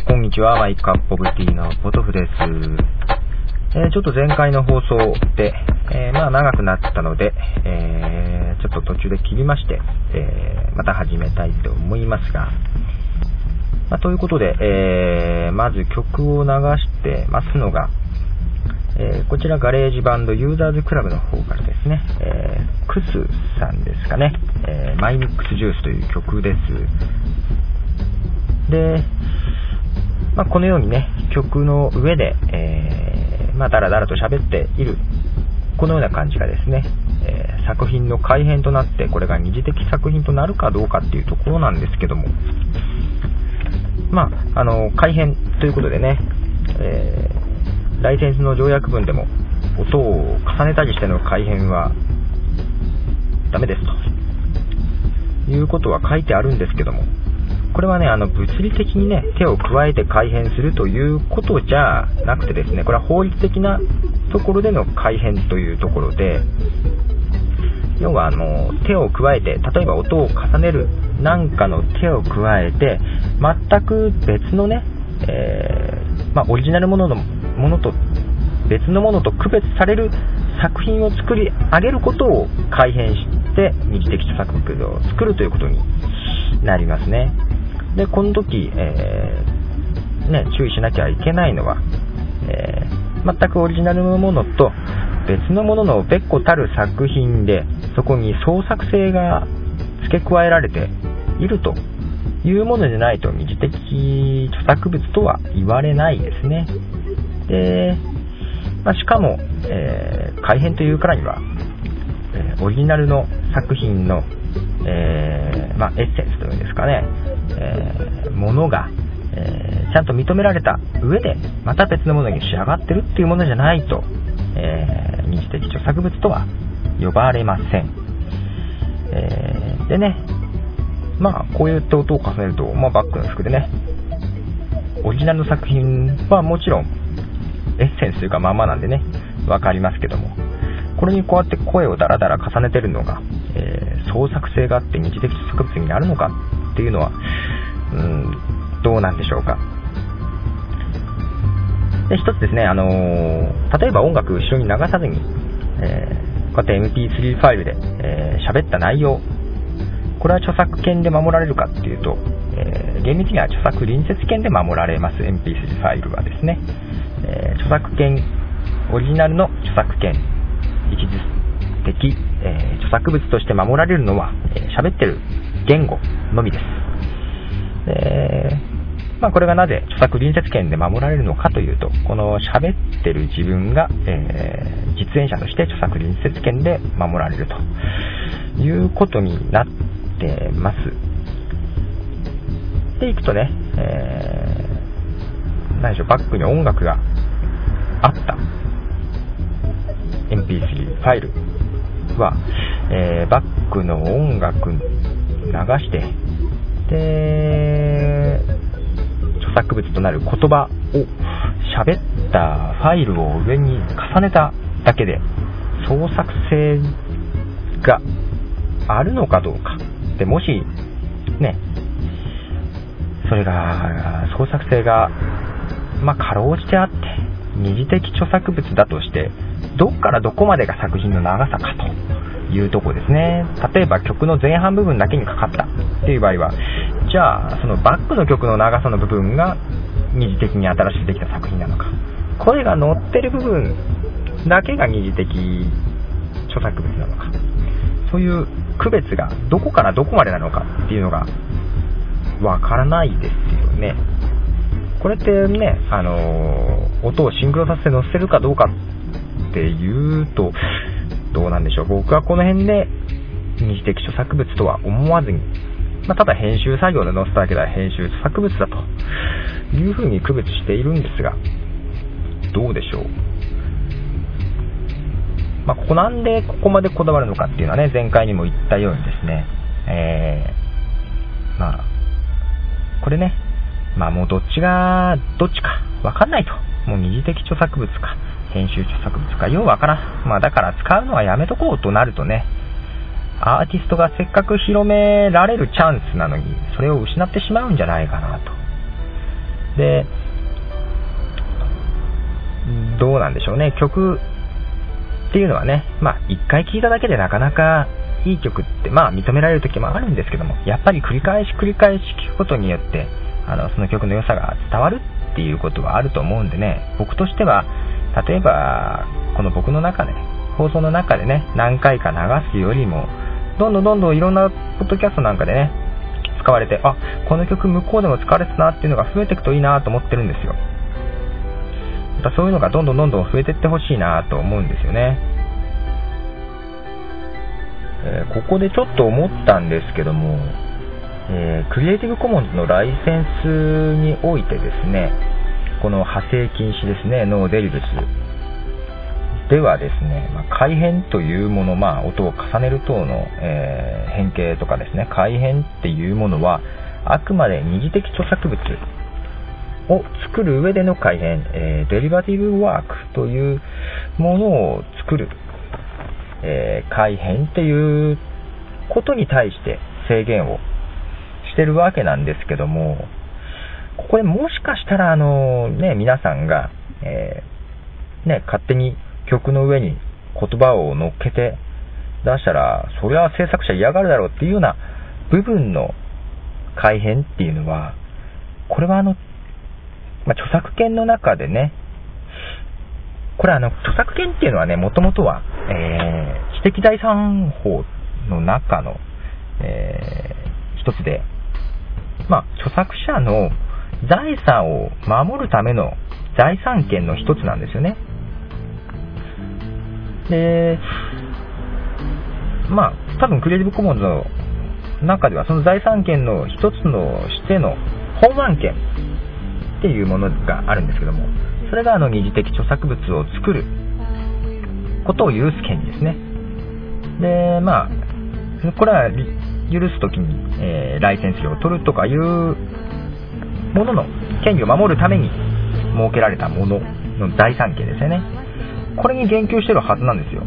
ー、こんにちは。 My Cup of Tea のポトフです。えー、ちょっと前回の放送で、えー、まあ長くなったので、えちょっと途中で切りまして、えまた始めたいと思いますが、まあ、ということで、えまず曲を流してますのが、えこちら GarageBand Users Club の方からですね、えクスさんですかね、え My Mix Juice という曲です。で、まあ、このようにね、曲の上で、えー、まあ、だらだらと喋っている、このような感じがですね、えー、作品の改変となって、これが二次的作品となるかどうかっていうところなんですけども、まあ、あの、改変ということでね、えー、ライセンスの条約文でも、音を重ねたりしての改変はダメですと。いうことは書いてあるんですけども、これはね、あの、物理的にね、手を加えて改変するということじゃなくてですね、これは法律的なところでの改変というところで、要はあの、手を加えて、例えば音を重ねるなんかの手を加えて、全く別のね、えー、まあ、オリジナルもののものと別のものと区別される作品を作り上げることを改変して二次的著作物を作るということになりますね。で、この時、えー、ね、注意しなきゃいけないのは、えー、全くオリジナルのものと別のものの別個たる作品で、そこに創作性が付け加えられているというものでないと二次的著作物とは言われないですね。で、まあ、しかも、えー、改変というからには、えー、オリジナルの作品の、えー、まあ、エッセンスというんですかね、ものが、えー、ちゃんと認められた上で、また別のものに仕上がってるっていうものじゃないと、えー、二次的著作物とは呼ばれません。えー、でね、まあ、こういった音を重ねると、まあ、バックの服でね、オリジナルの作品はもちろん、エッセンスというかまんまなんでね、わかりますけども、これにこうやって声をダラダラ重ねてるのが、えー、創作性があって二次的著作物になるのかっていうのは、うん、どうなんでしょうか。で、一つですね、あのー、例えば音楽後ろに流さずに、えー、こうやって MP3 ファイルで喋、えー、った内容、これは著作権で守られるかっていうと、えー、厳密には著作隣接権で守られます MP3 ファイルはですね、え著作権、オリジナルの著作権、一時的、え著作物として守られるのは、え喋ってる言語のみです。えまあ、これがなぜ著作隣接権で守られるのかというと、この喋ってる自分が、えー、実演者として著作隣接権で守られるということになってます。で、いくとね、えー、何でしょう、バックに音楽があった MP3 ファイルは、えー、バックの音楽流して、で、著作物となる言葉を喋ったファイルを上に重ねただけで創作性があるのかどうか。で、もし、ね、それが、創作性が、まあ、かろうじてあって、二次的著作物だとして、どっからどこまでが作品の長さかというとこですね。例えば曲の前半部分だけにかかったっていう場合は、じゃあ、そのバックの曲の長さの部分が二次的に新しくできた作品なのか。声が乗ってる部分だけが二次的著作物なのか。そういう区別がどこからどこまでなのかっていうのがわからないですよね。これってね、あのー、音をシンクロさせて載せるかどうかっていうと、どうなんでしょう。僕はこの辺で二次的著作物とは思わずに、まあ、ただ編集作業で載せただけでは編集著作物だというふうに区別しているんですが、どうでしょう。まあ、ここなんでここまでこだわるのかっていうのはね、前回にも言ったようにですね、えー、まあ、これね、まあもうどっちが、どっちかわかんないと。もう二次的著作物か、編集著作物か、ようわからん。まあだから使うのはやめとこうとなるとね、アーティストがせっかく広められるチャンスなのに、それを失ってしまうんじゃないかなと。で、どうなんでしょうね、曲っていうのはね、まあ、一回聴いただけでなかなかいい曲って、まあ、認められる時もあるんですけども、やっぱり繰り返し繰り返し聴くことによって、あの、その曲の良さが伝わるっていうことはあると思うんでね、僕としては、例えば、この僕の中で、放送の中でね、何回か流すよりも、どんどんどんどんいろんなポッドキャストなんかでね、使われて、あ、この曲向こうでも使われてたなっていうのが増えていくといいなと思ってるんですよ。またそういうのがどんどんどんどん増えていってほしいなと思うんですよね。えー、ここでちょっと思ったんですけども、えー、クリエイティブコモンズのライセンスにおいてですね、この派生禁止ですね、ノーデリブス。ではですね、まあ、改変というもの、まあ、音を重ねる等の、えー、変形とかですね、改変っていうものは、あくまで二次的著作物を作る上での改変、えー、デリバティブワークというものを作る、えー、改変っていうことに対して制限をしてるわけなんですけども、ここでもしかしたら、あの、ね、皆さんが、えー、ね、勝手に曲の上に言葉を乗っけて出したら、それは制作者嫌がるだろうっていうような部分の改変っていうのは、これはあの、まあ、著作権の中でね、これあの、著作権っていうのはね、もともとは、えー、知的財産法の中の、えー、一つで、まあ、著作者の財産を守るための財産権の一つなんですよね。で、まあ、多分クリエイティブコモンズの中ではその財産権の一つのしての本案権っていうものがあるんですけども、それがあの二次的著作物を作ることを許す権利ですね。で、まあ、これは許すときに、えー、ライセンス料を取るとかいうものの権利を守るために設けられたものの財産権ですよね。これに言及してるはずなんですよ。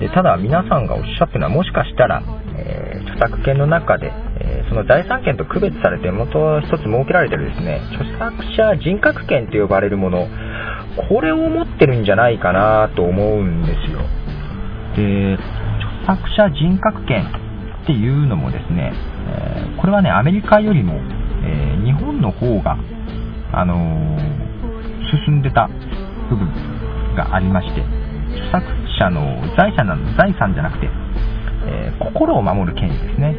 でただ皆さんがおっしゃってるのはもしかしたら、えー、著作権の中で、えー、その財産権と区別されて元一つ設けられてるですね、著作者人格権と呼ばれるもの、これを持ってるんじゃないかなと思うんですよ。で、著作者人格権っていうのもですね、えー、これはね、アメリカよりも、の方が、あのー、進んでた部分がありまして、著作者の財産なの財産じゃなくて、えー、心を守る権利ですね。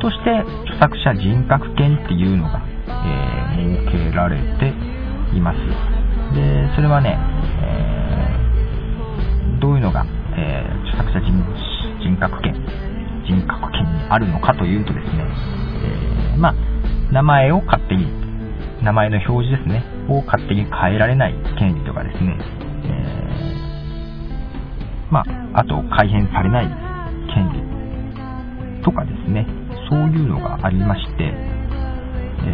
として、著作者人格権っていうのが、えー、設けられています。で、それはね、えー、どういうのが、え著作者人格権、人格権にあるのかというとですね、えまあ、名前を勝手に、名前の表示ですね、を勝手に変えられない権利とかですね、えーまあ、あと改変されない権利とかですね、そういうのがありまして、え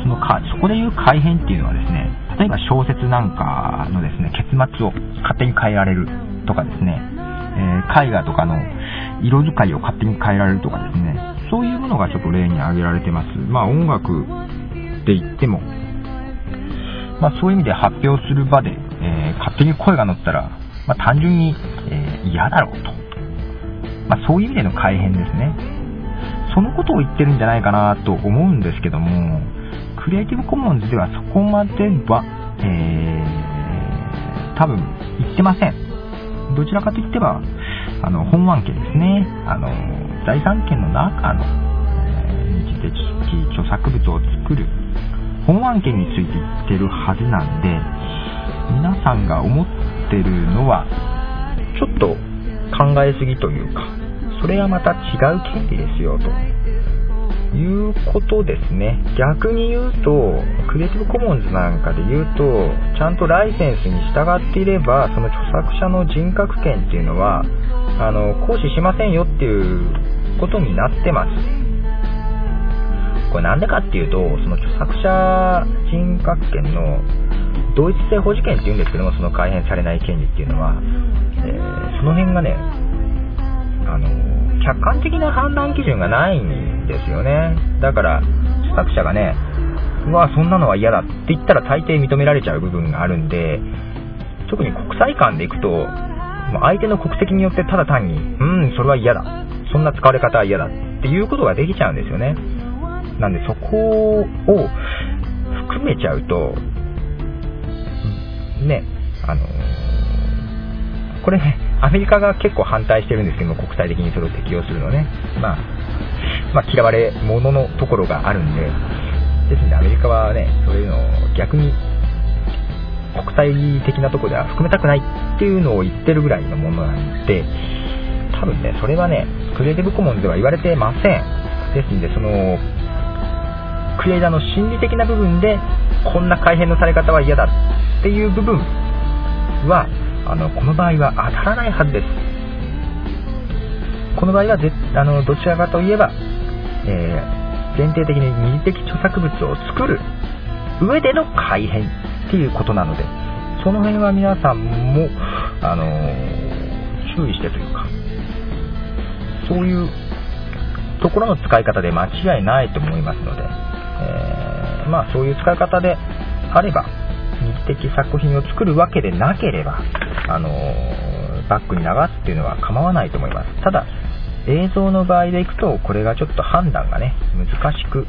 ー、そのか、そこでいう改変っていうのはですね、例えば小説なんかのですね、結末を勝手に変えられるとかですね、えー、絵画とかの色使いを勝手に変えられるとかですね、そういうものがちょっと例に挙げられてます。まあ音楽で言っても、まあそういう意味で発表する場で、えー、勝手に声が乗ったら、まあ、単純に、えー、嫌だろうと。ま、そういう意味での改変ですね。そのことを言ってるんじゃないかなと思うんですけども、クリエイティブコモンズではそこまでは、えー、多分言ってません。どちらかといっては、あの、本案件ですね。あの、財産権の中の、えー、二次的著作物を作る本案権について言ってるはずなんで、皆さんが思ってるのは、ちょっと考えすぎというか、それはまた違う権利ですよ、と。いうことですね。逆に言うと、クリエイティブコモンズなんかで言うと、ちゃんとライセンスに従っていれば、その著作者の人格権っていうのは、あの、行使しませんよっていうことになってます。これなんでかっていうと、その著作者人格権の同一性保持権っていうんですけども、その改変されない権利っていうのは、えー、その辺がね、あの、客観的な判断基準がないんですよね。だから、作者がね、うわ、そんなのは嫌だって言ったら大抵認められちゃう部分があるんで、特に国際間で行くと、相手の国籍によってただ単に、うん、それは嫌だ。そんな使われ方は嫌だっていうことができちゃうんですよね。なんでそこを含めちゃうと、ね、あのこれね、アメリカが結構反対してるんですけど、国際的にそれを適用するのね。まあ、まあ、嫌われ者のところがあるんで、ですのでアメリカはね、そういうのを逆に国際的なとこでは含めたくないっていうのを言ってるぐらいのものなんで、多分ね、それはね、クリエイティブコモンでは言われてません。ですんで、その、クリエイターの心理的な部分で、こんな改変のされ方は嫌だっていう部分は、あの、この場合は当たらないはずです。この場合はぜあのどちらかといえば、えー、限定的に二次的著作物を作る上での改変っていうことなので、その辺は皆さんも、あのー、注意してというか、そういうところの使い方で間違いないと思いますので、えー、まあそういう使い方であれば、二次的作品を作るわけでなければ、あのー、バックに流すっていうのは構わないと思います。ただ、映像の場合でいくと、これがちょっと判断がね、難しく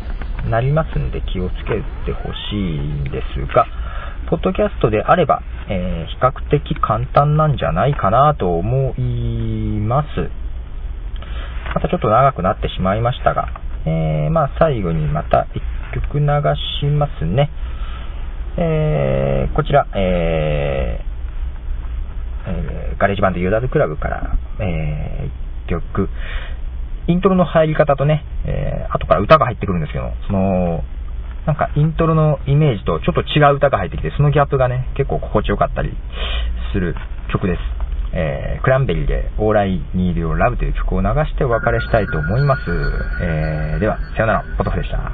なりますんで気をつけてほしいんですが、ポッドキャストであれば、えー、比較的簡単なんじゃないかなと思います。またちょっと長くなってしまいましたが、えー、まあ最後にまた1曲流しますね。えー、こちら、えー、 GarageBand Users Club から、えー、曲、イントロの入り方とね、えー、後から歌が入ってくるんですけど、その、なんかイントロのイメージとちょっと違う歌が入ってきて、そのギャップがね、結構心地よかったりする曲です。えー、クランベリーで All I Need Your Love という曲を流してお別れしたいと思います。えー、では、さよなら、ポトフでした。